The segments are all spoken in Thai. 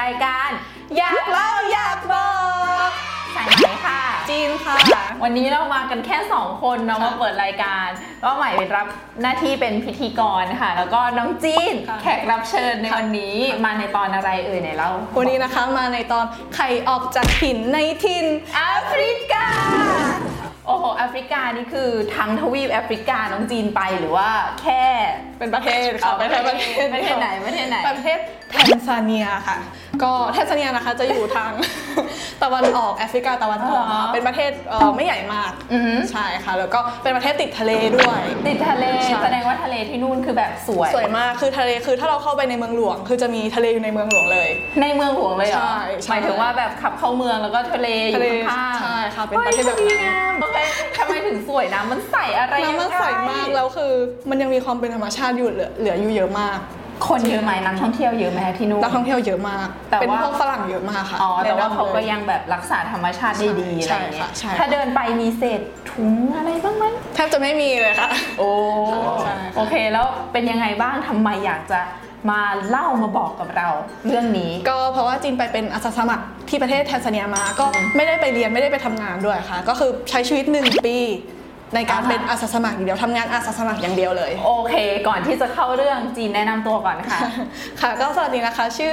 รายการ อยากเล่าอยากบอกสายไหมค่ะ จีนค่ะ วันนี้เรามากันแค่ 2 คนเนาะค่ะมาเปิดรายการก็ใหม่รับหน้าที่เป็นพิธีกรค่ะ แล้วก็น้องจีนค่ะ แขกรับเชิญในค่ะวันนี้มาในตอนอะไรเอ่ยไหนเล่าวันนี้นะคะมาในตอนไข่ออกจากถิ่นในถิ่นแอฟริกา โอ้โหแอฟริกานี่คือทั้งทวีปแอฟริกาน้องจีนไปหรือว่าแค่เป็นประเทศค่ะเอาเป็นประเทศประเทศไหนประเทศไหนประเทศแทนซาเนียค่ะ ก็แทนซาเนียนะคะจะอยู่ทาง ตะวันออกแอฟริกาตะวันออกอ๋อ ค่ะเป็นประเทศเอ่อไม่ใหญ่มากอือหือใช่ค่ะ แล้วก็เป็นประเทศติดทะเลด้วย ติดทะเลใช่ แสดงว่าทะเลที่นู่นคือแบบสวย สวยมากคือทะเลคือถ้าเราเข้าไปในเมืองหลวง คือจะมีทะเลอยู่ในเมืองหลวงเลย ในเมืองหลวงเลยเหรอใช่ใช่ หมายถึงว่าแบบขับเข้าเมืองแล้วก็ทะเลอทะยู่เลข้างๆใช่ค่ะเป็นประเทศแบบนั้นฮ้ยดีงามโอเคทำไมถึงสวยนะมันใสอะไรยังไงน้ำมันใสมากแล้วคือมันยังมีความเป็นธรรมชาติอยู่เหลือเหลืออยู่เยอะมาก คนเยอะไหมนักท่องเที่ยวเยอะไหมที่นู่นนักท่องเที่ยวเยอะมากแต่เป็นว่าพวกฝรั่งเยอะมากค่ะอ๋อแต่ว่าแนะนำเขาก็ลยังแบบรักษาธรรมชาติได้ดีอะไรใช่อย่างเงี้ยค่ะใช่ถ้าเดินไปมีเศษถุงอะไรบ้างไหมแทบจะไม่มีเลยค่ะ โอ้ใช่ค่ะโอเคแล้วเป็นยังไงบ้างทำไมอยากจะมาเล่ามาบอกกับเราเรื่องนี้ ก็เพราะว่าจีนไปเป็นอาสาสมัครที่ประเทศแทนซาเนียมาก็ไม่ได้ไปเรียนไม่ได้ไปทำงานด้วยค่ะ ก็คือใช้ชีวิตหนึ่งปี ในการอ่าฮะเป็นอาสาสมัครอย่างเดียวทำงานอาสาสมัครอย่างเดียวเลย โอเค ก่อนที่จะเข้าเรื่องจีนแนะนำตัวก่อนค่ะ ค่ะ ก็สวัสดีนะคะ ชื่อ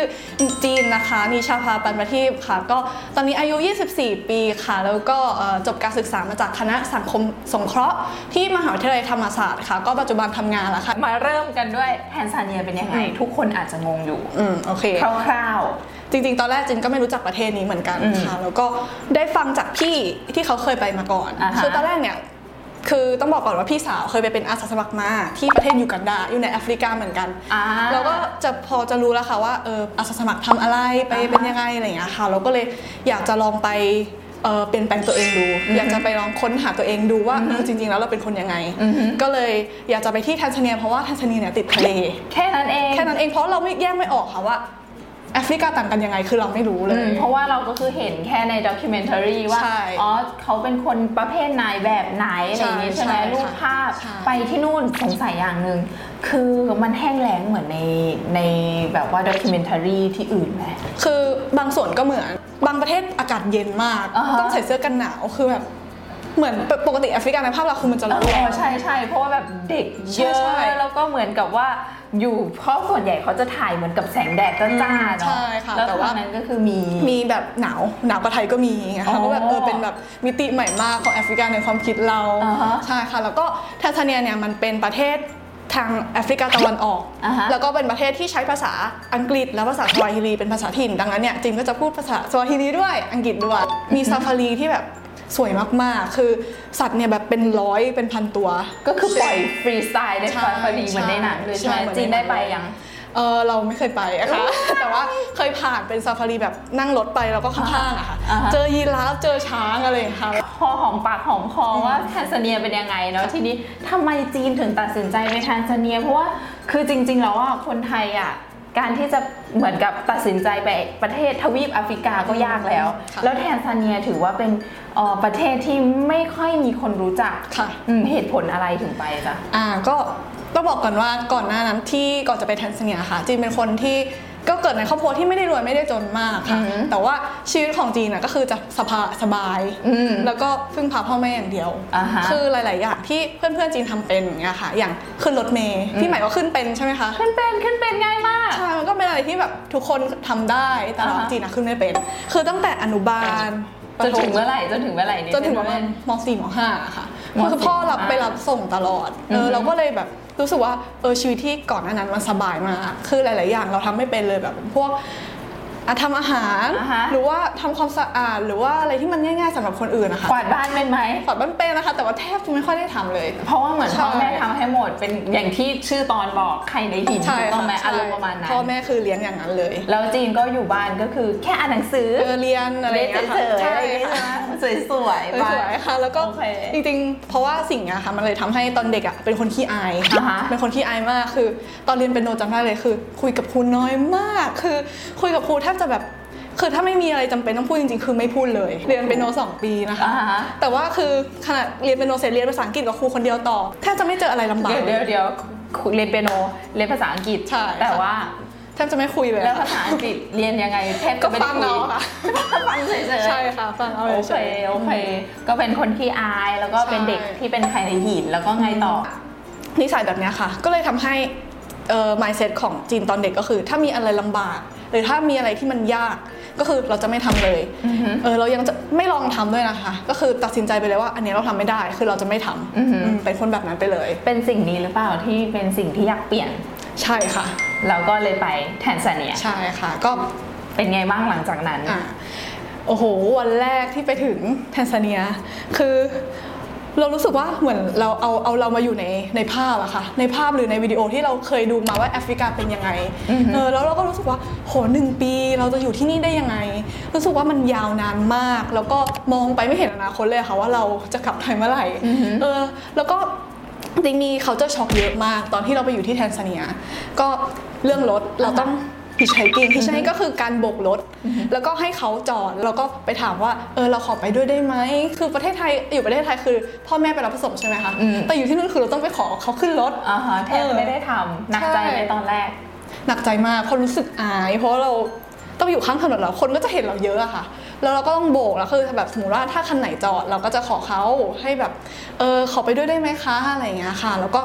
จีนนะคะนิชาภาปันประทีปค่ะ ก็ตอนนี้อายุ 24 ปีค่ะ แล้วก็เอ่อจบการศึกษามาจากคณะสังคมสงเคราะห์ ที่มหาวิทยาลัยธรรมศาสตร์ค่ะ ก็ปัจจุบันทำงานแล้วค่ะ มาเริ่มกันด้วยแทนซาเนียเป็นยังไง ทุกคนอาจจะงงอยู่ อืม โอเค คร่าวจริง ๆ ตอนแรกจินก็ไม่รู้จักประเทศนี้เหมือนกันอืมค่ะ แล้วก็ได้ฟังจากพี่ที่เขาเคยไปมาก่อนอ่าฮะคือตอนแรกเนี่ย คือต้องบอกก่อนว่าพี่สาวเคยไปเป็นอาสาสมัครมาที่ประเทศยูกันดาอยู่ในแอฟริกาเหมือนกันๆอ่าเราก็จะพอจะรู้แล้วค่ะว่าเอออาสาสมัครทำอะไรไปอ่าฮะเป็นยังไงอะไรอย่างเงี้ยค่ะเราก็เลยอยากจะลองไปเออเปลี่ยนแปลงตัวเองดูอือฮึอยากจะไปลองค้นหาตัวเองดูว่าอือฮึเออจริง ๆ แล้วเราเป็นคนยังไงอือฮึก็เลยอยากจะไปที่แทนซาเนียเพราะว่าแทนซาเนียเนี่ยติดทะเล แค่นั้นเอง แค่นั้นเองเพราะเราไม่แยกไม่ออกค่ะว่า แอฟริกาต่างกันยังไงคือเราไม่รู้เลยอืมเพราะว่าเราก็คือเห็นแค่ใน documentary ว่าใช่อ๋อเขาเป็นคนประเภทไหนแบบไหนอะไรอย่างงี้ใช่ใช่ไหมใช่รูปภาพใช่ไปที่นู่นสงสัยอย่างหนึ่งคือมันแห้งแล้งเหมือนในในแบบว่า documentary ที่อื่นไหมคือบางส่วนก็เหมือน บางประเทศอากาศเย็นมากอ่าฮะต้องใส่เสื้อกันหนาวคือแบบ เหมือนปกติแอฟริกาในภาพเราคือมันจะร้อนเออใช่ใช่เพราะว่าแบบเด็กเยอะใช่ใช่แล้วก็เหมือนกับว่าอยู่เพราะส่วนใหญ่เขาจะถ่ายเหมือนกับแสงแดดจ้าๆเนาะใช่ค่ะแล้วแต่ว่าตอนนั้นก็คือมี มีแบบหนาวหนาวกว่าไทยก็มีไงอ๋คะอก็แบบเออเป็นแบบมิติใหม่มากของแอฟริกาในความคิดเราอ่าฮะใช่ค่ะแล้วก็แทนซาเนียเนี่ยมันเป็นประเทศทางแอฟริกาตะวันออก อ่าฮะ แล้วก็เป็นประเทศที่ใช้ภาษาอังกฤษและภาษาสวาฮิลีเป็นภาษาถิ่น ดังนั้นเนี่ยจินก็จะพูดภาษาสวาฮิลีด้วยอังกฤษด้วยมีซาฟารีที่แบบ สวยมากๆ คือสัตว์เนี่ยแบบเป็นร้อยเป็นพันตัว ก็คือปล่อยฟรีสไตล์ได้ใช่ฟาพอดีเหมือนในหนังเลยใช่ไหมใช่เหมือนในจีนได้หนังไปยังเออเราไม่เคยไปอะค่ะ แต่ว่าเคยผ่านเป็นซาฟารีแบบนั่งรถไปแล้วก็ข้างๆอะค่ะอ่าฮะเจอยีราฟเจอช้างอะไรอย่างเงี้ยค่ะ พอหอมปากหอมคอว่าแทนซาเนียเป็นยังไงเนาะทีนี้ทำไมจีนถึงตัดสินใจไปแทนซาเนีย เพราะว่าคือจริงๆแล้วว่าคนไทยอะ การที่จะเหมือนกับตัดสินใจไปประเทศทวีปแอฟริกาก็ยากแล้วค่ะแล้วแทนซาเนียถือว่าเป็นเอ่อประเทศที่ไม่ค่อยมีคนรู้จักค่ะอืมเหตุผลอะไรถึงไปจ้ะอ่าก็ต้องบอกก่อนว่าก่อนหน้านั้นที่ก่อนจะไปแทนซาเนียค่ะจีนเป็นคนที่ ก็เกิดในครอบครัวที่ไม่ได้รวยไม่ได้จนมากค่ะอือฮึแต่ว่าชีวิตของจีนน่ะก็คือจะสบายสบายอืมแล้วก็พึ่งพาพ่อแม่อย่างเดียวอ่าฮะคือหลาย ๆ อย่างที่เพื่อน ๆ จีนทำเป็นอย่างเงี้ยค่ะ อย่างขึ้นรถเมย์พี่ใหม่ก็ขึ้นเป็นใช่ไหมคะ ขึ้นเป็นขึ้นเป็นง่ายมาก ใช่ มันก็เป็นอะไรที่แบบทุกคนทำได้ แต่เราอ่าฮะจีนอะขึ้นไม่เป็น คือตั้งแต่อนุบาลจนถึงเมื่อไหร่จนถึงเมื่อไหร่จนถึงประมาณม .4 ม .5 ค่ะมคือพ่อรับมไปรับส่งตลอด เออืออฮึเราก็เลยแบบ รู้สึกว่าเออชีวิตที่ก่อนหน้านั้นมันสบายมากคือหลาย ๆ อย่างเราทำไม่เป็นเลยแบบพวก อะทำอาหาร อ่าฮะ หรือว่าทำความสะอาดหรือว่าอะไรที่มันง่ายๆสำหรับคนอื่นนะคะกวาดบ้านเป็นไหมขอดบ้านเป็นนะคะ แต่ว่าแทบจะไม่ค่อยได้ทำเลย เพราะว่าเหมือนใช่ พ่อแม่ทำให้หมดเป็นอย่างที่ชื่อตอนบอกไข่ในหินใช่ถูกต้องไหมค่ะอารมณ์ประมาณนั้นพ่อแม่คือเลี้ยงอย่างนั้นเลยแล้วจีนก็อยู่บ้านก็คือแค่อ่านหนังสือเออเรียนอะไรอย่างเฉเงี้ยยค่ะๆอะไรอย่างเงี้ยใช่ใช่ค่ะไหมสวยๆสวยๆค่ะแล้วก็โอเคจริงๆ เพราะว่าสิ่งเนี้ยค่ะมันเลยทำให้ตอนเด็กอะเป็นคนขี้อายอ่าฮะเป็นคนขี้อายมากคือ ตอนเรียนเป็นโนจำได้เลยคือ คุยกับครูน้อยมาก คือ คุยกับครูแทบจะแบบคือถ้าไม่มีอะไรจำเป็นต้องพูดจริงๆ คือไม่พูดเลย เรียนเป็นโนสองปีนะคะอ่าฮะแต่ว่าคือขณะเรียนเป็นโนเสร็จเรียนภาษาอังกฤษกับครูคนเดียวต่อแทบจะไม่เจออะไรลำบากเดี๋ยวเดี๋ยวเดี๋ยวเรียนเปียโนเรียนภาษาอังกฤษใช่แต่ค่ะว่าแทบจะไม่คุยเลยแล้วค่ะภาษาอังกฤษเรียนยังไงแทบก็จะไม่ได้ฟังคุยเอาค่ะฟังเฉยๆใช่ค่ะฟังเอาโอเฉเคยโอเค ก็เป็นคนที่อายแล้วก็เป็นเด็กใช่ที่เป็นไทยในหินแล้วก็ไงต่อนิสัยแบบเนี้ยค่ะ ก็เลยทำให้ เอ่อ mindset ของจีนตอนเด็กก็คือ ถ้ามีอะไรลำบาก หรือถ้ามีอะไรที่มันยากก็คือเราจะไม่ทำเลยอือฮึเออเรายังจะไม่ลองทำด้วยนะคะ ก็คือตัดสินใจไปเลยว่า อันเนี้ยเราทำไม่ได้คือเราจะไม่ทำอือฮึอืมเป็นคนแบบนั้นไปเลย เป็นสิ่งนี้หรือเปล่าที่เป็นสิ่งที่อยากเปลี่ยนใช่ค่ะแล้วก็เลยไปแทนซาเนียใช่ค่ะ ก็เป็นไงบ้างหลังจากนั้นอะโอ้โหวันแรกที่ไปถึงแทนซาเนีย คือ เรารู้สึกว่าเหมือนเราเอาเอาเรามาอยู่ในในภาพอะค่ะในภาพหรือในวิดีโอที่เราเคยดูมาว่าแอฟริกาเป็นยังไงอือฮึเออแล้วเราก็รู้สึกว่าโหหนึ่งปีเราจะอยู่ที่นี่ได้ยังไง รู้สึกว่ามันยาวนานมาก แล้วก็มองไปไม่เห็นอนาคตเลยอะค่ะว่าเราจะกลับไทยเมื่อไหร่อือฮึเออแล้วก็จริงๆมี culture shock เยอะมาก ตอนที่เราไปอยู่ที่แทนซาเนีย ก็เรื่องรถเราต้อง hitchhiking hitchhike ก็คือการโบกรถ แล้วก็ให้เขาจอด แล้วก็ไปถามว่า เออ เราขอไปด้วยได้ไหม คือประเทศไทย อยู่ประเทศไทยคือพ่อแม่ไปรับส่งใช่ไหมคะอืมแต่อยู่ที่นู่นคือเราต้องไปขอเขาขึ้นรถอ่าฮะแทนเออไม่ได้ทำหนักใจในตอนแรก หนักใจมากเพราะรู้สึกอาย เพราะว่าเราต้องอยู่ข้างถนนแล้วคนก็จะเห็นเราเยอะอะค่ะ แล้วเราก็ต้องโบกแล้วคือแบบสมมติว่าถ้าคันไหนจอดเราก็จะขอเขาให้แบบ เออขอไปด้วยได้ไหมคะอะไรอย่างเงี้ยค่ะ แล้วก็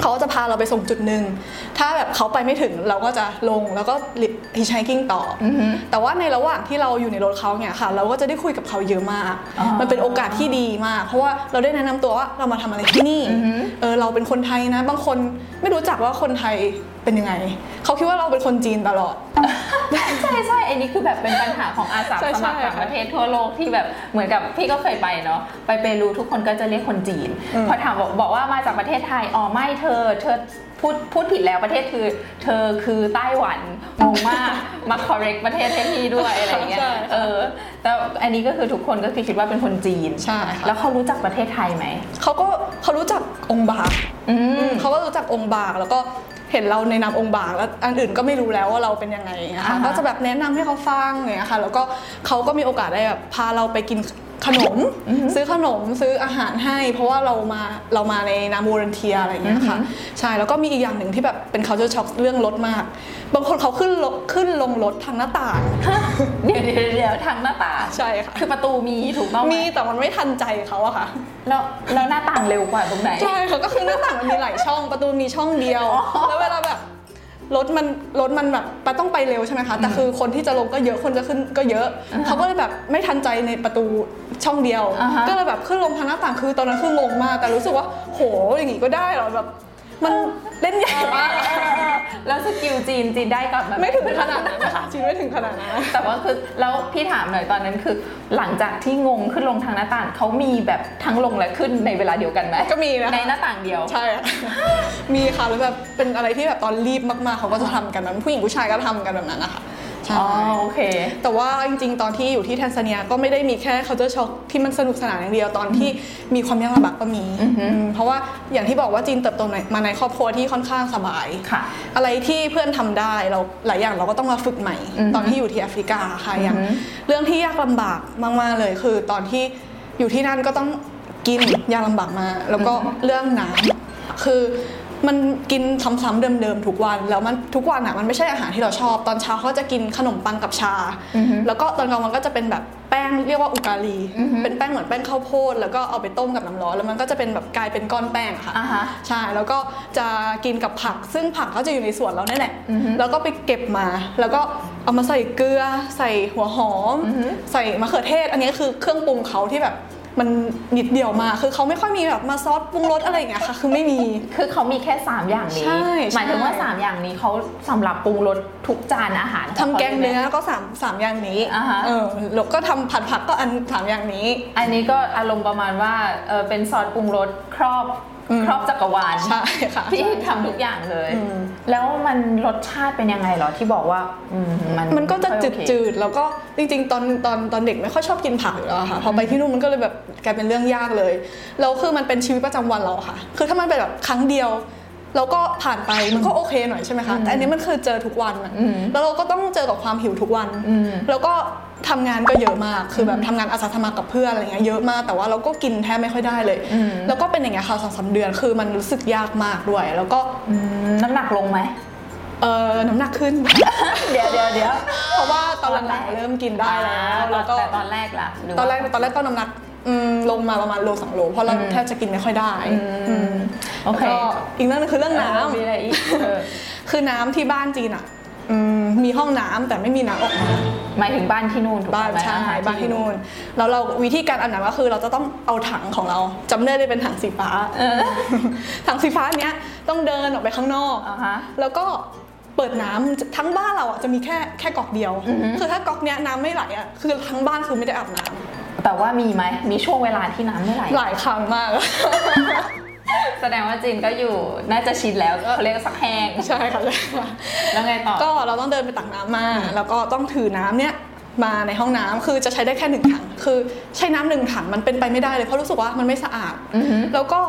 เขาก็จะพาเราไปส่งจุดหนึ่ง ถ้าแบบเขาไปไม่ถึงเราก็จะลงแล้วก็ฮิชไฮกิ้งต่อออฮึแต่ว่าในระหว่างที่เราอยู่ในรถเขาเนี่ยค่ะ เราก็จะได้คุยกับเขาเยอะมากอ๋อมันเป็นโอกาสที่ดีมาก เพราะว่าเราได้แนะนำตัวว่าเรามาทำอะไรที่นี่อือฮึเออเราเป็นคนไทยนะ บางคนไม่รู้จักว่าคนไทยเป็นยังไง เขาคิดว่าเราเป็นคนจีนตลอด ใช่ใช่อันนี้คือแบบเป็นปัญหาของอาสาใช่สมัครใช่ต่างประเทศทั่วโลกที่แบบเหมือนกับพี่ก็เคยไปเนาะไปเปรูทุกคนก็จะเรียกคนจีนอืมพอถามบอกบอกว่ามาจากประเทศไทยอ๋อไม่เธอเธอพูดพูดผิดแล้วประเทศคือ เธอคือไต้หวันงงมากมา correct ประเทศให้พี่ด้วยอะไรอย่างเงี้ยใช่เออแต่อันนี้ก็คือทุกคนก็คือคิดว่าเป็นคนจีนใช่ค่ะแล้วเขารู้จักประเทศไทยไหมเขาก็เขารู้จักองค์บากอืมเขาก็รู้จักองค์บากแล้วก็ เห็นเราในนามองค์บากแล้วอันอื่นก็ไม่รู้แล้วว่าเราเป็นยังไงอย่างเงี้ยค่ะอ่าฮะก็จะแบบแนะนำให้เขาฟังอย่างเงี้ยค่ะแล้วก็เขาก็มีโอกาสได้แบบพาเราไปกิน ขนมซื้อขนมซื้ออาหารให้ เพราะว่าเรามาเรามาในนาม volunteer อะไรอย่างเงี้ยค่ะใช่แล้วก็มีอีกอย่างหนึ่งที่แบบเป็น culture shock เรื่องรถมาก บางคนเขาขึ้นรถขึ้นลงรถทางหน้าต่างเดี๋ยวเดี๋ยวเดี๋ยวทางหน้าต่างใช่ค่ะคือประตูมีถูกต้องไหมมีแต่มันไม่ทันใจเขาอะค่ะแล้วแล้วหน้าต่างเร็วกว่าตรงไหนใช่ค่ะก็คือหน้าต่างมันมีหลายช่องประตูมีช่องเดียวอ๋อแล้วเวลาแบบ รถมันรถมันแบบไปต้องไปเร็วใช่ไหมคะแต่คือคนที่จะลงก็เยอะคนจะขึ้นก็เยอะ เขาก็เลยแบบไม่ทันใจในประตูช่องเดียวอ่าฮะก็เลยแบบขึ้นลงทางหน้าต่างคือตอนนั้นคืองงมากแต่รู้สึกว่าโหอย่างงี้ก็ได้เหรอแบบ มันเล่นใหญ่มากแล้วสกิลจีนจีนได้กลับมาไม่ถึงขนาดนั้นนะคะจริงไม่ถึงขนาดนั้นแต่ว่าคือแล้วพี่ถามหน่อยตอนนั้นคือ หลังจากที่งงขึ้นลงทางหน้าต่างเขามีแบบทั้งลงและขึ้นในเวลาเดียวกันไหมก็มีนะคะในหน้าต่างเดียวใช่อะมีค่ะแล้วแบบเป็นอะไรที่แบบตอนรีบมากๆเขาก็จะทำกันนั้นผู้หญิงผู้ชายก็ทำกันแบบนั้นนะคะ ใช่ อ๋อโอเค แต่ว่าจริงๆ ตอนที่อยู่ที่แทนซาเนียก็ไม่ได้มีแค่ culture shock ที่มันสนุกสนานอย่างเดียวตอนที่มีความยากลำบากก็มีอือฮึอืมเพราะว่าอย่างที่บอกว่าจีนเติบโตในมาในครอบครัวที่ค่อนข้างสบายค่ะอะไรที่เพื่อนทำได้เราหลายอย่างเราก็ต้องมาฝึกใหม่อือฮึตอนที่อยู่ที่แอฟริกาค่ะอย่างอือฮึเรื่องที่ยากลำบากมากๆเลยคือตอนที่อยู่ที่นั่นก็ต้องกินยากลำบากมากแล้วก็เรื่องน้ำคือ มันกินซ้ำๆเดิมๆทุกวันแล้วมันทุกวันอะมันไม่ใช่อาหารที่เราชอบ ตอนเช้าเขาจะกินขนมปังกับชาอือฮึแล้วก็ตอนกลางวันก็จะเป็นแบบแป้งเรียกว่าอุกาลีอือฮึเป็นแป้งเหมือนแป้งข้าวโพดแล้วก็เอาไปต้มกับน้ำร้อนแล้วมันก็จะเป็นแบบกลายเป็นก้อนแป้งอะค่ะอ่าฮะใช่แล้วก็จะกินกับผัก ซึ่งผักก็จะอยู่ในสวนเราเนี่ยแหละอือฮึแล้วก็ไปเก็บมา แล้วก็เอามาใส่เกลือ ใส่หัวหอมอือฮึใส่มะเขือเทศ อันนี้คือเครื่องปรุงเขาที่แบบ มันนิดเดียวมากคือเขาไม่ค่อยมีแบบมาซอสปรุงรสอะไรอย่างเงี้ยค่ะ คือไม่มี คือเขามีแค่ 3 อย่างนี้ ใช่ใช่หมายถึงว่า 3 อย่างนี้เขาสำหรับปรุงรสทุกจานอาหารทำแกงขาลยไหมเนื้อก็สามสามอย่างนี้อ่าฮะเออแล้วก็ทำผัดผักก็อันสามอย่างนี้ อันนี้ก็อารมณ์ประมาณว่าเออเป็นซอสปรุงรสครอบอืม ครอบจักรวาลใช่ค่ะที่ใช่ทำทุกอย่างเลยอืมแล้วมันรสชาติเป็นยังไงเหรอที่บอกว่าอืมมันมันก็จะไม่ค่อยจืโอดเคจืดๆแล้วก็จริงๆ ตอนตอนตอนเด็กไม่ค่อยชอบกินผักอยู่แล้วอะค่ะพอไปที่นู่นมันก็เลยแบบกลายเป็นเรื่องยากเลยแล้วคือมันเป็นชีวิตประจำวันเราอะค่ะ คือถ้ามันเป็นแบบครั้งเดียวเราก็ผ่านไปมันก็โอเคหน่อยใช่ไหมคะแต่อันนี้มันคือเจอทุกวันอะอืมแล้วเราก็ต้องเจอกับความหิวทุกวันอืมแล้วก็ ทำงานก็เยอะมากคือแบบทำงานอาสาสมัครกับเพื่อนอะไรเงี้ยเยอะมากแต่ว่าเราก็กินแทบไม่ค่อยได้เลยอืมแล้วก็เป็นอย่างเงี้ยค่ะสองสามเดือนคือมันรู้สึกยากมากด้วย แล้วก็อืมน้ำหนักลงไหมเออน้ำหนักขึ้น เดี๋ยวเดี๋ยวเดี๋ยวเพราะว่าตอนหลังๆเริ่มกินได้แล้วแล้วก็แต่ตอนแรกล่ะหรืว่าตอนแรกตอนแรกก็น้ำหนักอืมลงมาประมาณโลสองโลเพราะเราอืมแทบจะกินไม่ค่อยได้อืมโอเคแล้วก็อีกเรื่องหนึงคือเรื่องน้เออมีอะไรอีกเออำคือน้ำที่บ้านจีนอะ อืมมีห้องน้ำแต่ไม่มีน้ำออกมา หมายถึงบ้านที่นู่นถูกบ้านไหมใช่อ่บ้านที่นู่นแล้วเราวิธีการอาบน้ำก็คือ เราจะต้องเอาถังของเราจำได้เลยเป็นถังสีฟ้า เออถังสีฟ้าเนี้ยต้องเดินออกไปข้างนอก อ่าฮะ แล้วก็เปิดน้ำทั้งบ้านเราอะจะมีแค่แค่ก๊อกเดียว อือฮึ คือถ้าก๊อกเนี้ยน้ำไม่ไหลอะคือทั้งบ้านคือไม่ได้อาบน้ำแต่ว่ามีไหมมีช่วงเวลาที่น้ำไม่ไหล หลายครั้งมาก แสดงว่าจีนก็อยู่น่าจะชินแล้วเขาเรียกว่าสักแห้งใช่ค่ะใช่ค่ะแล้วไงต่อก็เราต้องเดินไปตักน้ำมา แล้วก็ต้องถือน้ำเนี้ยมาในห้องน้ำคือจะใช้ได้แค่หนึ่งถัง คือใช้น้ำหนึ่งถังมันเป็นไปไม่ได้เลยเพราะรู้สึกว่ามันไม่สะอาดอือฮึแล้วก็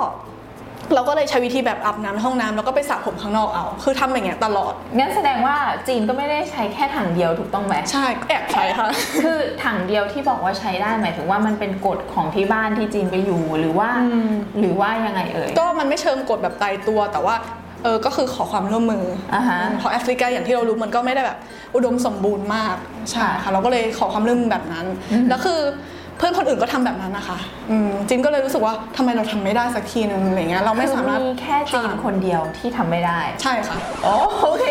เราก็เลยใช้วิธีแบบอาบน้ำในห้องน้ำแล้วก็ไปสระผมข้างนอกเอา คือทำอย่างเงี้ยตลอด งั้นแสดงว่าจีนก็ไม่ได้ใช้แค่ถังเดียวถูกต้องไหม ใช่แอบใช้ค่ะ คือถังเดียวที่บอกว่าใช้ได้หมายถึงว่ามันเป็นกฎของที่บ้านที่จีนไปอยู่หรือว่า อืม หรือว่ายังไงเอ่ย ก็มันไม่เชิงกดแบบตายตัว แต่ว่าเออก็คือขอความร่วมมืออาฮะเพราะแอฟริกาอย่างที่เรารู้มันก็ไม่ได้แบบอุดมสมบูรณ์มากใช่ค่ะค่ะเราก็เลยขอความร่วมมือแบบนั้นอืมแล้วคือ เพื่อนคนอื่นก็ทำแบบนั้นนะคะอืมจินก็เลยรู้สึกว่าทำไมเราทำไม่ได้สักทีนึงอะไรเงี้ยเราไม่สามารถคือแค่จีนผ่าคนเดียวที่ทำไม่ได้ ใช่ค่ะโอ้โอเค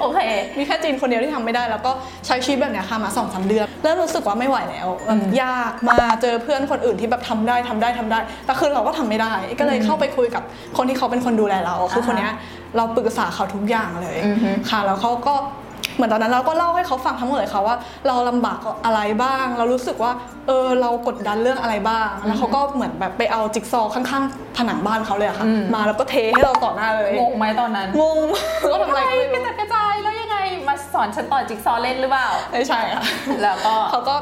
โอเค มีแค่จีนคนเดียวที่ทำไม่ได้ แล้วก็ใช้ชีวิตแบบเนี้ยค่ะมาสองสามเดือนเริ่มรู้สึกว่าไม่ไหวแล้วแบบยากมาเจอเพื่อนคนอื่นที่แบบทำได้ทำได้ทำได้ แต่คือเราก็ทำไม่ได้ ก็เลยเข้าไปคุยกับคนที่เขาเป็นคนดูแลเราคือคนเนี้ยเราปรึกษาเขาทุกอย่างเลยอือฮึค่ะแล้วเขาก็เห มือนตอนนั้นเราก็เล่าให้เขาฟังทั้งหมดเลยค่ะว่า เราลำบากอะไรบ้าง เรารู้สึกว่าเออเรากดดันเรื่องอะไรบ้าง แล้วเขาก็เหมือนแบบไปเอาจิ๊กซอว์ข้างๆผนังบ้านเขาเลยอะค่ะอืมมาแล้วก็เทให้เราต่อหน้าเลยงงไหมตอนนั้นงงว่าทำอะไรก็ไม่กระรู้จัดกระจายแล้วยังไงมาสอนฉันต่อจิ๊กซอว์เล่นหรือเปล่าไม่ใช่ค่ะแล้วก็เขาก็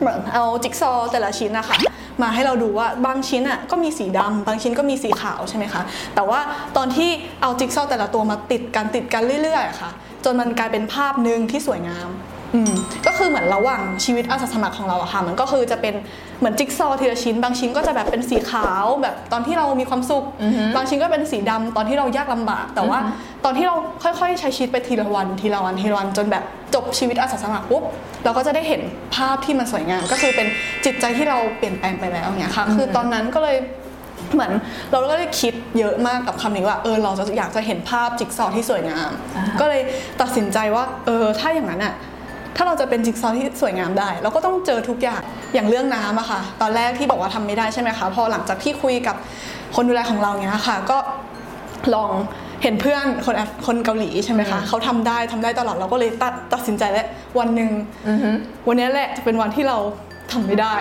เหมือนเอาจิ๊กซอว์แต่ละชิ้นนะคะมาให้เราดูว่าบางชิ้นอะก็มีสีดำบางชิ้นก็มีสีขาวใช่ไหมคะ แต่ว่าตอนที่เอาจิ๊กซอว์แต่ละตัวมาติดกันติดกันเรื่อยๆอะค่ะ จนมันกลายเป็นภาพหนึ่งที่สวยงามอืมก็คือเหมือนระหว่างชีวิตอาสาสมัครของเราอะค่ะ มันก็คือจะเป็นเหมือนจิ๊กซอว์ทีละชิ้น บางชิ้นก็จะแบบเป็นสีขาวแบบตอนที่เรามีความสุขอือฮึบางชิ้นก็เป็นสีดำตอนที่เรายากลำบาก แต่ว่าอือฮึตอนที่เราค่อยๆ ใช้ชีวิตไปทีละวันทีละวันทีละวันจนแบบจบชีวิตอาสาสมัครปุ๊บเราก็จะได้เห็นภาพที่มันสวยงามก็คือเป็นจิตใจที่เราเปลี่ยนแปลงไปแล้วเนี่ยค่ะคือตอนนั้นก็เลย เหมือนเราก็ได้คิดเยอะมากกับคำนี้ว่าเออเราจะอยากจะเห็นภาพจิ๊กซอว์ที่สวยงามอ่าก็เลยตัดสินใจว่าเออถ้าอย่างนั้นอะถ้าเราจะเป็นจิ๊กซอว์ที่สวยงามได้ เราก็ต้องเจอทุกอย่างอย่างเรื่องน้ำอะค่ะ ตอนแรกที่บอกว่าทำไม่ได้ใช่ไหมคะพอหลังจากที่คุยกับคนดูแลของเราเนี้ยค่ะ ก็ลองเห็นเพื่อนคนแอฟคนเกาหลีใช่ไหมคะเขาทำได้ทำได้ตลอดเราก็เลยตัดตัดสินใจแล้ววันหนึ่งอือฮึวันนี้แหละจะเป็นวันที่เรา ทำไม่ได้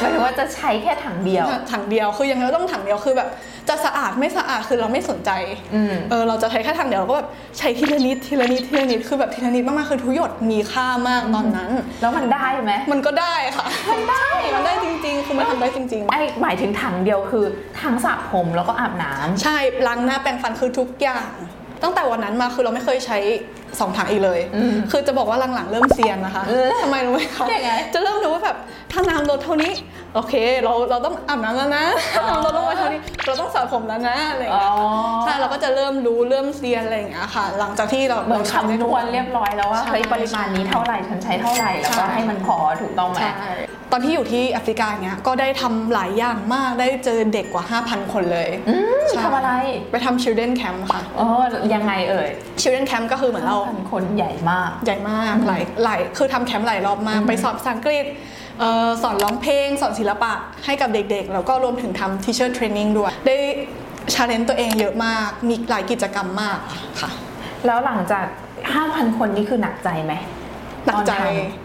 หมายถึงว่าจะใช้แค่ถังเดียวถังเดียวคือยังไงก็ต้องถังเดียวคือแบบจะสะอาดไม่สะอาดคือเราไม่สนใจอืมเออเราจะใช้แค่ถังเดียวเราก็แบบใช้ทีละนิดทีละนิดทีละนิดคือแบบทีละนิดมากๆคือทุกหยดมีค่ามากตอนนั้น แล้วมันได้ไหมมันก็ได้ค่ะมันได้มันได้จริง ๆ คือมันทำได้จริงไอหมายถึงถังเดียวคือทั้งสระผมแล้วก็อาบน้ำๆใช่ล้างหน้าแปรงฟันคือทุกอย่าง ตั้งแต่วันนั้นมาคือเราไม่เคยใช้สองถังอีกเลยอืมคือจะบอกว่าหลังๆเริ่มเซียนนะคะเออทำไมรู้ไหมคะยังไงจะเริ่มรู้ว่าแบบถ้าน้ำลดเท่านี้โอเค เราเราต้องอาบน้ำแล้วนะถ้าน้ำลดลงไปเท่านี้เราต้องสระผมแล้วนะอะไรอย่างอ๋อเงี้ยใช่เราก็จะเริ่มรู้เริ่มเซียนอะไรอย่างเงี้ยค่ะ หลังจากที่เราเหมือนราทำได้คำนทุกวณเรียบร้อยแล้วว่าใช่เฮ้ยปริมาณนี้เท่าไหร่ฉันใช้เท่าไหร่แล้วก็ใช่ให้มันพอถูกต้องไหมใช่ ตอนที่อยู่ที่แอฟริกาอย่างเงี้ยก็ได้ทำหลายอย่างมากได้เจอเด็กกว่า 5,000 คนเลยอืมใช่ทำอะไร ไปทำ children camp ค่ะเออยังไงเอ่ย children camp ก็คือเหมือนเราพันคนใหญ่มากใหญ่มากหลายหลายคือทำแคมป์หลายรอบมาก ไปสอนภาษาอังกฤษเอ่อสอนร้องเพลง สอนศิลปะให้กับเด็กๆ แล้วก็รวมถึงทำ teacher training ด้วย ได้ชาเลนจ์ตัวเองเยอะมาก มีหลายกิจกรรมมากค่ะ แล้วหลังจาก 5,000 คนนี่คือหนักใจไหมหนักใจตอนทำ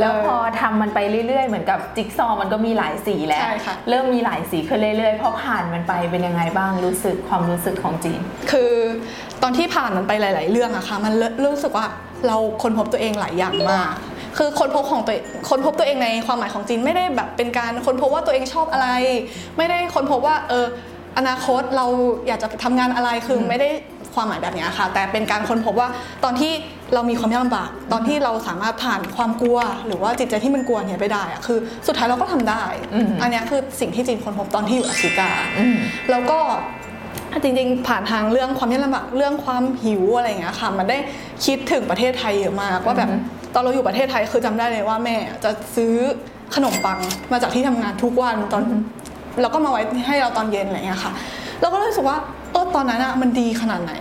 แล้วพอทำมันไปเรื่อยๆ เหมือนกับจิ๊กซอว์มันก็มีหลายสีแล้วใช่ค่ะเริ่มมีหลายสีขึ้นเรื่อยๆ พอผ่านมันไปเป็นยังไงบ้างรู้สึกความรู้สึกของจีน คือตอนที่ผ่านมันไปหลาย ๆ เรื่องอะค่ะ มันเริ่มรู้สึกว่าเราค้นพบตัวเองหลายอย่างมากคือค้นพบของตัวค้นพบตัวเองในความหมายของจีนไม่ได้แบบเป็นการค้นพบว่าตัวเองชอบอะไร ไม่ได้ค้นพบว่าเอออนาคตเราอยากจะทำงานอะไรคือไม่ได้ ความหมายแบบเนี้ยค่ะ แต่เป็นการค้นพบว่าตอนที่เรามีความยากลำบาก ตอนที่เราสามารถผ่านความกลัว หรือว่าจิตใจที่มันกลัวเนี่ยไปได้อะคือสุดท้ายเราก็ทำได้อืมอันเนี้ยคือสิ่งที่จีนค้นพบตอนที่อยู่แอฟริกาอืมแล้วก็จริงๆ ผ่านทางเรื่องความยากลำบากเรื่องความหิวอะไรอย่างเงี้ยค่ะ มันได้คิดถึงประเทศไทยเยอะมากว่าแบบตอนเราอยู่ประเทศไทยคือจำได้เลยว่าแม่จะซื้อขนมปังมาจากที่ทำงานทุกวันตอนแล้วก็มาไว้ให้เราตอนเย็นอะไรอย่างเงี้ยค่ะ เราก็รู้สึกว่าเออ ตอนนั้นอะมันดีขนาดไหน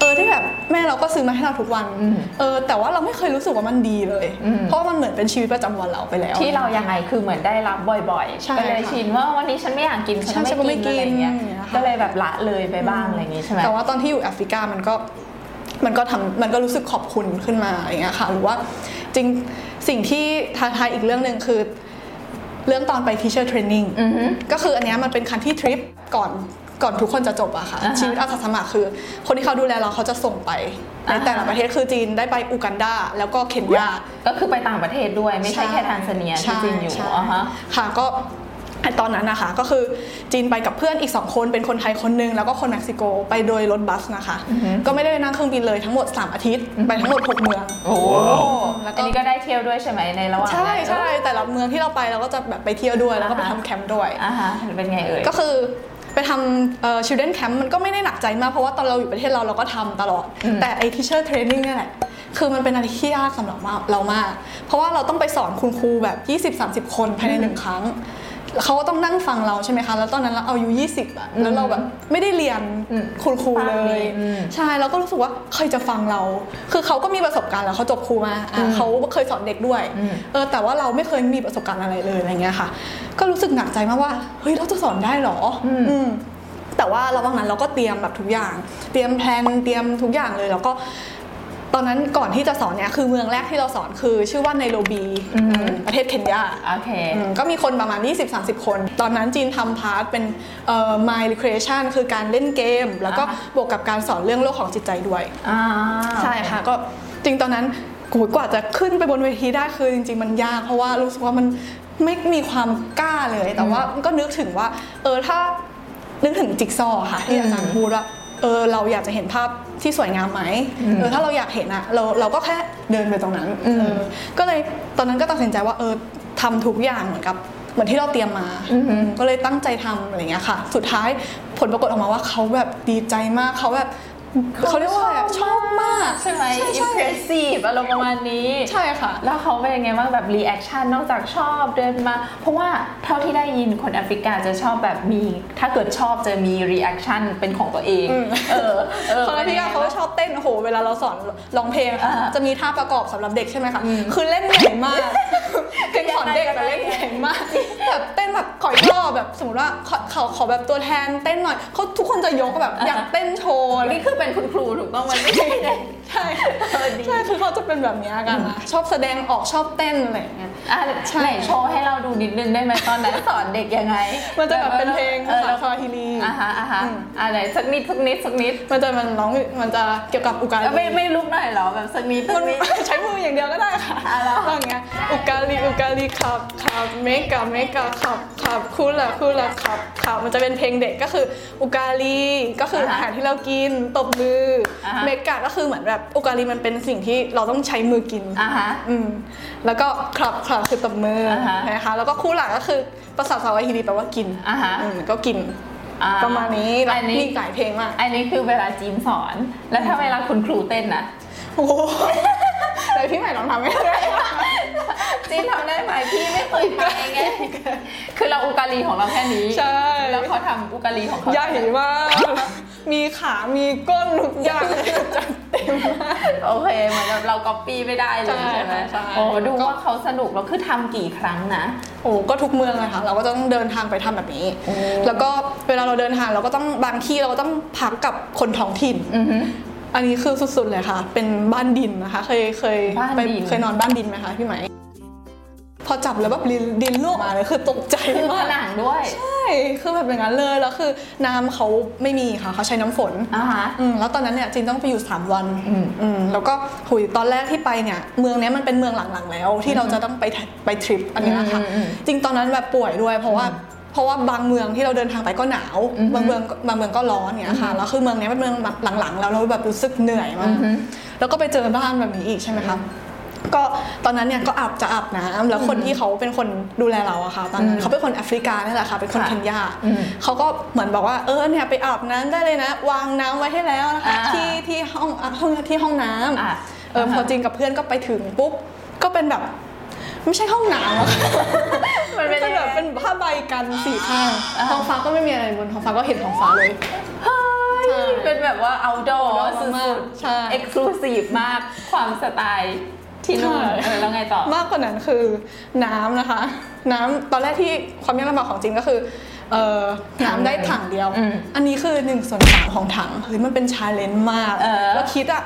เออที่แบบแม่เราก็ซื้อมาให้เราทุกวันอืมเออแต่ว่าเราไม่เคยรู้สึกว่ามันดีเลยอืมเพราะว่ามันเหมือนเป็นชีวิตประจำวันเราไปแล้ว ที่เรายังไงคือเหมือนได้รับบ่อยใช่ๆก็เลยค่ะชินว่าวันนี้ฉันไม่อยากกินฉันใช่ก็ไม่ฉันก็ไม่กินอะไรเงี้ยกินอย่างเงี้ยค่ะก็เลยแบบละเลยไปบ้างอะไรอย่างงี้ใช่ไหมแต่ว่าตอนที่อยู่แอฟริกามันก็มันก็ทำมันก็รู้สึกขอบคุณขึ้นมาอย่างเงี้ยค่ะหรือว่าจริงสิ่งที่ท้าทายอีกเรื่องหนึ่งคือ เรื่องตอนไป teacher training อือฮึก็คืออันเนี้ยมันเป็นคันที่ทริปก่อน ก่อนทุกคนจะจบอะค่ะอ่าฮะชีวิตอาสาสมัครคือ คนที่เขาดูแลเราเขาจะส่งไปในอ่าฮะแต่ละประเทศคือจีนได้ไปอูกันดาแล้วก็เคนยาก็คือไปต่างประเทศด้วยไม่ใช่แค่ทางซาเนียที่ใช่จีนอยู่ใช่อะฮะค่ะก็ไอ้ตอนนั้นนะคะก็คือจีนไปกับเพื่อนอีก 2 คนเป็นคนไทยคนหนึงแล้วก็คนเม็กซิโกไปโดยรถบัสนะคะอือฮึก็ไม่ได้นั่งเครื่องบินเลยทั้งหมด 3 อาทิตย์ ไปทั้งหมด 6 เมืองโอ้โหแล้วก็อันนี้ก็ได้เที่ยวด้วยใช่ไหมในระหว่างใช่นั้นใช่แต่ละเมืองที่เราไปเราก็จะแบบไปเที่ยวด้วยแล้วก็ไปอ่าฮะทำแคมป์ด้วยอ่าฮะเป็นไงเอ่ยก็คือ ไปทำเอ่อ children camp มันก็ไม่ได้หนักใจมาก เพราะว่าตอนเราอยู่ประเทศเราเราก็ทำตลอดอืมแต่ไอ้ teacher training เนี่ยแหละ คือมันเป็นอะไรที่ยากสำหรับเรามาก เพราะว่าเราต้องไปสอนคุณครูแบบ 20-30 คนภายในหนึ่งครั้ง เขาก็ต้องนั่งฟังเราใช่ไหมคะ แล้วตอนนั้นเราอายุ20อะแล้วเราแบบไม่ได้เรียนอืมคุณครูเลฟังยนี่อืมใช่เราก็รู้สึกว่าใครจะฟังเรา คือเขาก็มีประสบการณ์แล้วเขาจบครูมาอะอืมเขาเคยสอนเด็กด้วยอืมเออแต่ว่าเราไม่เคยมีประสบการณ์อะไรเลยอะไรเงี้ยค่ะ ก็รู้สึกหนักใจมากว่าเฮ้ยเราจะสอนได้เหรออมอืมแต่ว่าระหว่างนั้นเราก็เตรียมแบบทุกอย่าง เตรียม plan เตรียมทุกอย่างเลยแล้วก็ ตอนนั้นก่อนที่จะสอนเนี่ยคือเมืองแรกที่เราสอนคือชื่อว่าไนโรบีอืมประเทศเคนยาโอเคอืมก็มีคนประมาณ 20-30 คน ตอนนั้นจีนทำ part เป็นเอ่อ mind recreation คือการเล่นเกม แล้วก็อ่าฮะบวกกับการสอนเรื่องโลกของจิตใจด้วยอ่าใช่ค่ะก็จริงตอนนั้นโอ้ยกว่าจะขึ้นไปบนเวทีได้คือจริง ๆ มันยากเพราะว่ารู้สึกว่ามันไม่มีความกล้าเลยแต่ว่าก็นึกถึงว่า เออถ้านึกถึงจิ๊กซอว์ค่ะที่อาจารย์พูดว่า เออเราอยากจะเห็นภาพที่สวยงามไหมเออถ้าเราอยากเห็นอะเราเราก็แค่เดินไปตรงนั้นเออก็เลยตอนนั้นก็ตัดสินใจว่าเออทำทุกอย่างเหมือนกับเหมือนที่เราเตรียมมาอือหือก็เลยตั้งใจทำอะไรอย่างเงี้ยค่ะ สุดท้ายผลปรากฏออกมาว่าเขาแบบดีใจมากเขาแบบ เขาเรียกว่าอะไรอะชอบมากใช่ไหมใช่ impressive อารมณ์ประมาณนี้ ใช่ค่ะ แล้วเขาเป็นยังไงบ้างแบบ reaction นอกจากชอบเดินมา เพราะว่าเท่าที่ได้ยินคนแอฟริกาจะชอบแบบมี ถ้าเกิดชอบจะมี reaction เป็นของตัวเอง อืม เออเออ คนที่ป็นยังไงเขาชอบเต้นโอ้โหเวลาเราสอนร้องเพลงอะค่ะอ่าจะมีท่าประกอบสำหรับเด็กใช่ไหมคะอืมคือเล่นใหญ่มากเพลงสอนเด็กแต่เล่นใหญ่มากแบบเต้นแบบขออีกรอบแบบสมมติว่าขอขอขอแบบตัวแทนเต้นหน่อยเขาทุกคนจะยกแบบอยากเต้นโชว์อะไร นี่คือเป็นคุณครูถูกต้องมันไม่ใช่เด็กใช่เออดีใช่คือเขาจะเป็นแบบเนี้ยกันนะชอบแสดงออกชอบเต้นอะไรอย่างเงี้ยอะใช่ไหนโชว์ให้เราดูนิดนึงได้ไหมตอนนั้นสอนเด็กยังไง มันจะแบบเป็นเพลงเอภาอษาแล้วซาฮิลีอะฮะอะฮะอืมอะไหนสักนิดสักนิดสักนิด มันจะมันร้องมันจะเกี่ยวกับอุกาแล้วไม่ลีไม่ลุกหน่อยเหรอแบบสักนิดสัมักนนิดใช้มืออย่างเดียวก็ได้ค่ะอะเหรอว่าอย่างเงี้ยอุกาลีอุกาลีขับขับเมกะเมกะขับขับคูละคูละขับขับมันจะเป็นเพลงเด็กก็คืออุกาลีก็คืออาหารที่เรากินตบมืออาฮะเมกะก็คือเหมือนแบบอุกาลีมันเป็นสิ่งที่เราต้องใช้มือกินอะฮะอืมแล้วก็คลับคลับคือตบมืออาฮะนะคะแล้วก็คู่หลักก็คือภาษาสวาฮิลีแปลว่ากินอะฮะอืมก็กินอ่ประมาณนี้แล้วอันนี้มีหลายเพลงมาก อันนี้คือเวลาจีนสอน แล้วถ้าเวลาคุณครูเต้นนะโอ้โหแต่พี่ใหม่ลองทำไหมจีนทำได้ไหมพี่ไม่เคยไปไงคือเราอุกาลีของเราแค่นี้ ใช่ แล้วเขาทำอุกาลีของเขาใหญ่มาก มีขา มีก้นทุกอย่างจัดเต็มมาก โอเคเหมือนกับเราก๊อปปี้ไม่ได้เลยใช่ใช่ไหมใช่โอ้ดูว่าเขาสนุกแล้วคือทำกี่ครั้งนะโอ้ก็ทุกเมืองเลยค่ะ เราก็ต้องเดินทางไปทำแบบนี้โอ้แล้วก็เวลาเราเดินทางเราก็ต้องบางที่เราก็ต้องพักกับคนท้องถิ่นอือฮึอันนี้คือสุดๆเลยค่ะ เป็นบ้านดินนะคะ เคยเคยบ้านไปดินเคยนอนบ้านดินไหมคะพี่ไหม พอจับแล้วแบบดินดินลวกมาเลยคือตกใจคือผมากนังด้วย ใช่ คือแบบอย่างนั้นเลย แล้วคือน้ำเขาไม่มีค่ะเขาใช้น้ำฝนอ่าฮะอืมแล้วตอนนั้นเนี่ยจินต้องไปอยู่ 3 วันอืมอืมแล้วก็หุยตอนแรกที่ไปเนี่ยเมืองเนี้ยมันเป็นเมืองหลังๆแล้ว ที่เราจะต้องไปทะไปทริปอันเนี้ยค่ะอืมอืมจริงตอนนั้นแบบป่วยด้วย เพราะว่าเพราะว่าบางเมืองที่เราเดินทางไปก็หนาวอือฮึบางเมืองบางเมืองก็ร้อนเนี่ยค่ะแล้วคือเมืองเนี้ยเป็นเมืองแบบหลังๆ แล้วเราแบบรู้สึกเหนื่อยมากอือฮึแล้วก็ไปเจอบ้านแบบนี้อีกใช่ไหมคะ ก็ตอนนั้นเนี่ยก็อาบจะอาบน้ำแล้วคนที่เขาเป็นคนดูแลเราอะค่ะ ตอนนั้นอืมเขาเป็นคนแอฟริกานี่แหละค่ะ เป็นคนค่ะเคนยาอืมเขาก็เหมือนบอกว่าเออเนี่ยไปอาบน้ำได้เลยนะ วางน้ำไว้ให้แล้วนะคะอ่าที่ที่ห้องอะห้องที่ห้องน้ำอะเออพอจริงกับเพื่อนก็ไปถึงปุ๊บก็เป็นแบบไม่ใช่ห้องน้ำอะค่ะมันเป็นเป็นแบบเป็นผ้าใบกันสี่ข้างอ่าท้องฟ้าก็ไม่มีอะไรบนท้องฟ้าก็เห็นท้องฟ้าเลยเฮ้ยใช่เป็นแบบว่า outdoor outdoor สุมากดใช่ๆ exclusive มากความสไตล์ ที่นู่นใช่เออแล้วไงต่อมากกว่านั้นคือน้ำนะคะ น้ำตอนแรกที่ความยากลำบากของจริงก็คือเอ่อถังน้ำได้ถังเดียวอืมอันนี้คือ1นส่วนสามของถังเฮ้ยมันเป็นชาเลนจ์มากเออแล้วคิดอะ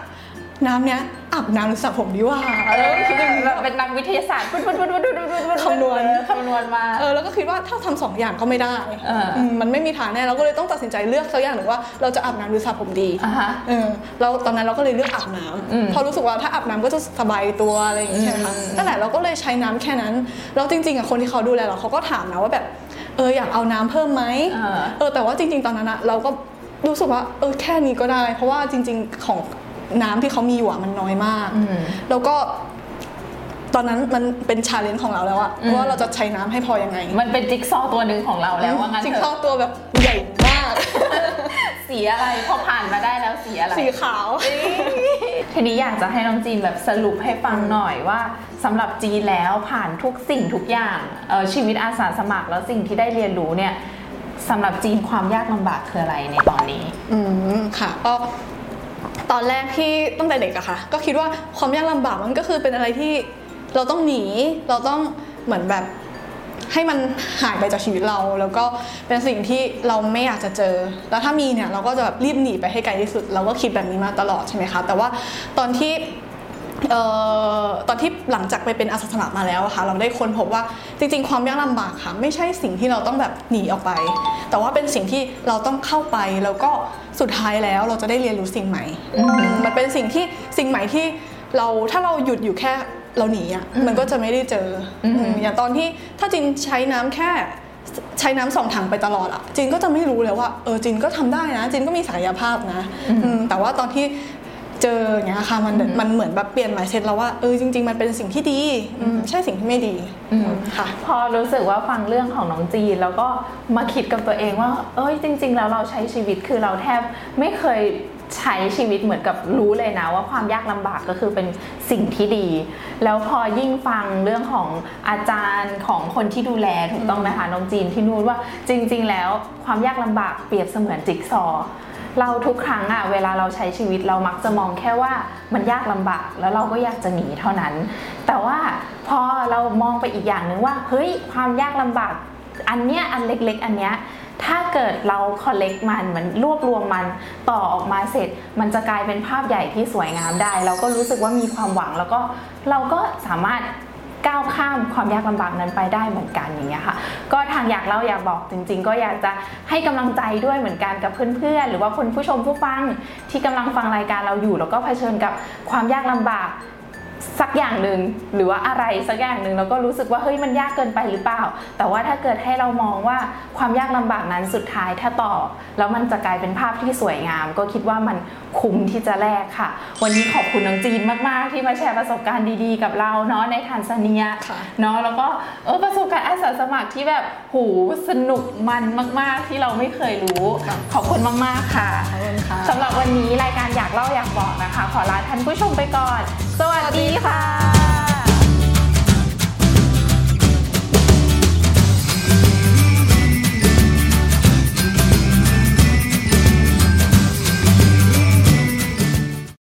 น้ำเนี้ยอาบน้ำหรือสระผมดีว่าเอเอออคิดอย่างนี้แบแบบบเป็นนักวิทยาศาสตร์ปุ๊บปุ๊บปุ๊บปุ๊บปุ๊บปุ๊บปุ๊บคำนวณเออคำนวณมาเออแล้วก็คิดว่าถ้าทำสองอย่างก็ไม่ได้เอออืมมันไม่มีทางแน่เราก็เลยต้องตัดสินใจเลือกสักอย่างหนึ่งว่าเราจะอาบน้ำหรือสระผมดีอะฮะเออแล้วตอนนั้นเราก็เลยเลือกอาบน้ำอืมเพราะรู้สึกว่าถ้าอาบน้ำก็จะสบายตัวอะไรอย่างงี้ใช่ไหมคะอืมนั่นแหละเราก็เลยใช้น้ำแค่นั้นแล้วจริงๆอะคนที่เขาดูแลเราเขาก็ถามนะว่าแบบเอออยากเอาน้ำเพิ่มไหมเออเออแต่ว่าจริง ๆ ตอนนั้นอะเราก็รู้สึกว่าเออแค่นี้ก็ได้ เพราะว่าจริง ๆ ของ น้ำที่เขามีอยู่อะมันน้อยมากอืมแล้วก็ตอนนั้นมันเป็นชาเลนจ์ของเราแล้วอะอืมว่าเราจะใช้น้ำให้พอยังไง มันเป็นจิ๊กซอว์ตัวหนึ่งของเราแล้วว่างั้นจริงเถเข้าอะตัวแบบใหญ่มาก สีอะไรพอผ่านมาได้แล้วสีอะไรสีขาว ทีนี้อยากจะให้น้องจีนแบบสรุปให้ฟังหน่อยว่าสำหรับจีนแล้วผ่านทุกสิ่งทุกอย่างเอ่อชีวิตอาสาสมัครแล้วสิ่งที่ได้เรียนรู้เนี่ยสำหรับจีนความยากลำบากคืออะไรในตอนนี้ อืมค่ะก็ ตอนแรกที่ตั้งแต่เด็กอะค่ะ ก็คิดว่าความยากลำบากมันก็คือเป็นอะไรที่เราต้องหนีเราต้องเหมือนแบบให้มันหายไปจากชีวิตเรา แล้วก็เป็นสิ่งที่เราไม่อยากจะเจอ แล้วถ้ามีเนี่ยเราก็จะแบบรีบหนีไปให้ไกลที่สุด เราก็คิดแบบนี้มาตลอดใช่ไหมคะแต่ว่าตอนที่ ตอนที่หลังจากไปเป็นอาสาสมัครมาแล้วอะค่ะเราได้ค้นพบว่าจริง ๆ ความยากลำบากค่ะไม่ใช่สิ่งที่เราต้องแบบหนีออกไป แต่ว่าเป็นสิ่งที่เราต้องเข้าไปแล้วก็สุดท้ายแล้วเราจะได้เรียนรู้สิ่งใหม่อืมมันเป็นสิ่งที่สิ่งใหม่ที่เราถ้าเราหยุดอยู่แค่เราหนีอะอืมมันก็จะไม่ได้เจออมอืมอย่างตอนที่ถ้าจินใช้น้ำแค่ใช้น้ำสองถังไปตลอดอะจินก็จะไม่รู้เลยว่าเออจินก็ทำได้นะจินก็มีศักยภาพนะอืมแต่ว่าตอนที่ เจออย่างเงี้ยค่ะมันมันเหมือนแบบเปลี่ยน mindset เราว่าเออจริง ๆ มันเป็นสิ่งที่ดีอืมไม่ใช่สิ่งที่ไม่ดีอืมค่ะ พอรู้สึกว่าฟังเรื่องของน้องจีนแล้วก็มาคิดกับตัวเองว่า เอ้ยจริง ๆ แล้วเราใช้ชีวิตคือเราแทบไม่เคยใช้ชีวิตเหมือนกับรู้เลยนะว่าความยากลำบากก็คือเป็นสิ่งที่ดี แล้วพอยิ่งฟังเรื่องของอาจารย์ของคนที่ดูแลถูกต้องไหมคะน้องจีนที่นู่นว่าจริง ๆ แล้วความยากลำบากเปรียบเสมือนจิ๊กซอว์ เราทุกครั้งอะเวลาเราใช้ชีวิตเรามักจะมองแค่ว่ามันยากลำบากแล้วเราก็อยากจะหนีเท่านั้น แต่ว่าพอเรามองไปอีกอย่างหนึ่งว่าเฮ้ยความยากลำบากอันเนี้ยอันเล็กๆ อันเนี้ยถ้าเกิดเราคอลเลกมันเหมือนรวบรวมมันต่อออกมาเสร็จ มันจะกลายเป็นภาพใหญ่ที่สวยงามได้ เราก็รู้สึกว่ามีความหวังแล้วก็เราก็สามารถ ก้าวข้ามความยากลำบากนั้นไปได้เหมือนกันอย่างเงี้ยค่ะ ก็ทางอยากเล่าอยากบอกจริง ๆ ก็อยากจะให้กำลังใจด้วยเหมือนกันกับเพื่อนๆ หรือว่าคนผู้ชมผู้ฟังที่กำลังฟังรายการเราอยู่ แล้วก็เผชิญกับความยากลำบาก สักอย่างหนึ่งหรือว่าอะไรสักอย่างหนึ่งแล้วก็รู้สึกว่าเฮ้ยมันยากเกินไปหรือเปล่า แต่ว่าถ้าเกิดให้เรามองว่าความยากลำบากนั้นสุดท้ายถ้าต่อแล้วมันจะกลายเป็นภาพที่สวยงาม ก็คิดว่ามันคุ้มที่จะแลกค่ะ วันนี้ขอบคุณน้องจีนมาก ๆ ที่มาแชร์ประสบการณ์ดีๆ กับเราเนาะในทานซาเนียค่ะเนาะแล้วก็เออประสบการณ์อาสาสมัครที่แบบหูสนุกมันมาก ๆ ที่เราไม่เคยรู้ค่ะขอบคุณมากๆค่ะขอบคุณค่ะสำหรับวันนี้รายการอยากเล่าอยากบอกนะคะ ขอลาท่านผู้ชมไปก่อน สวัสดี你好。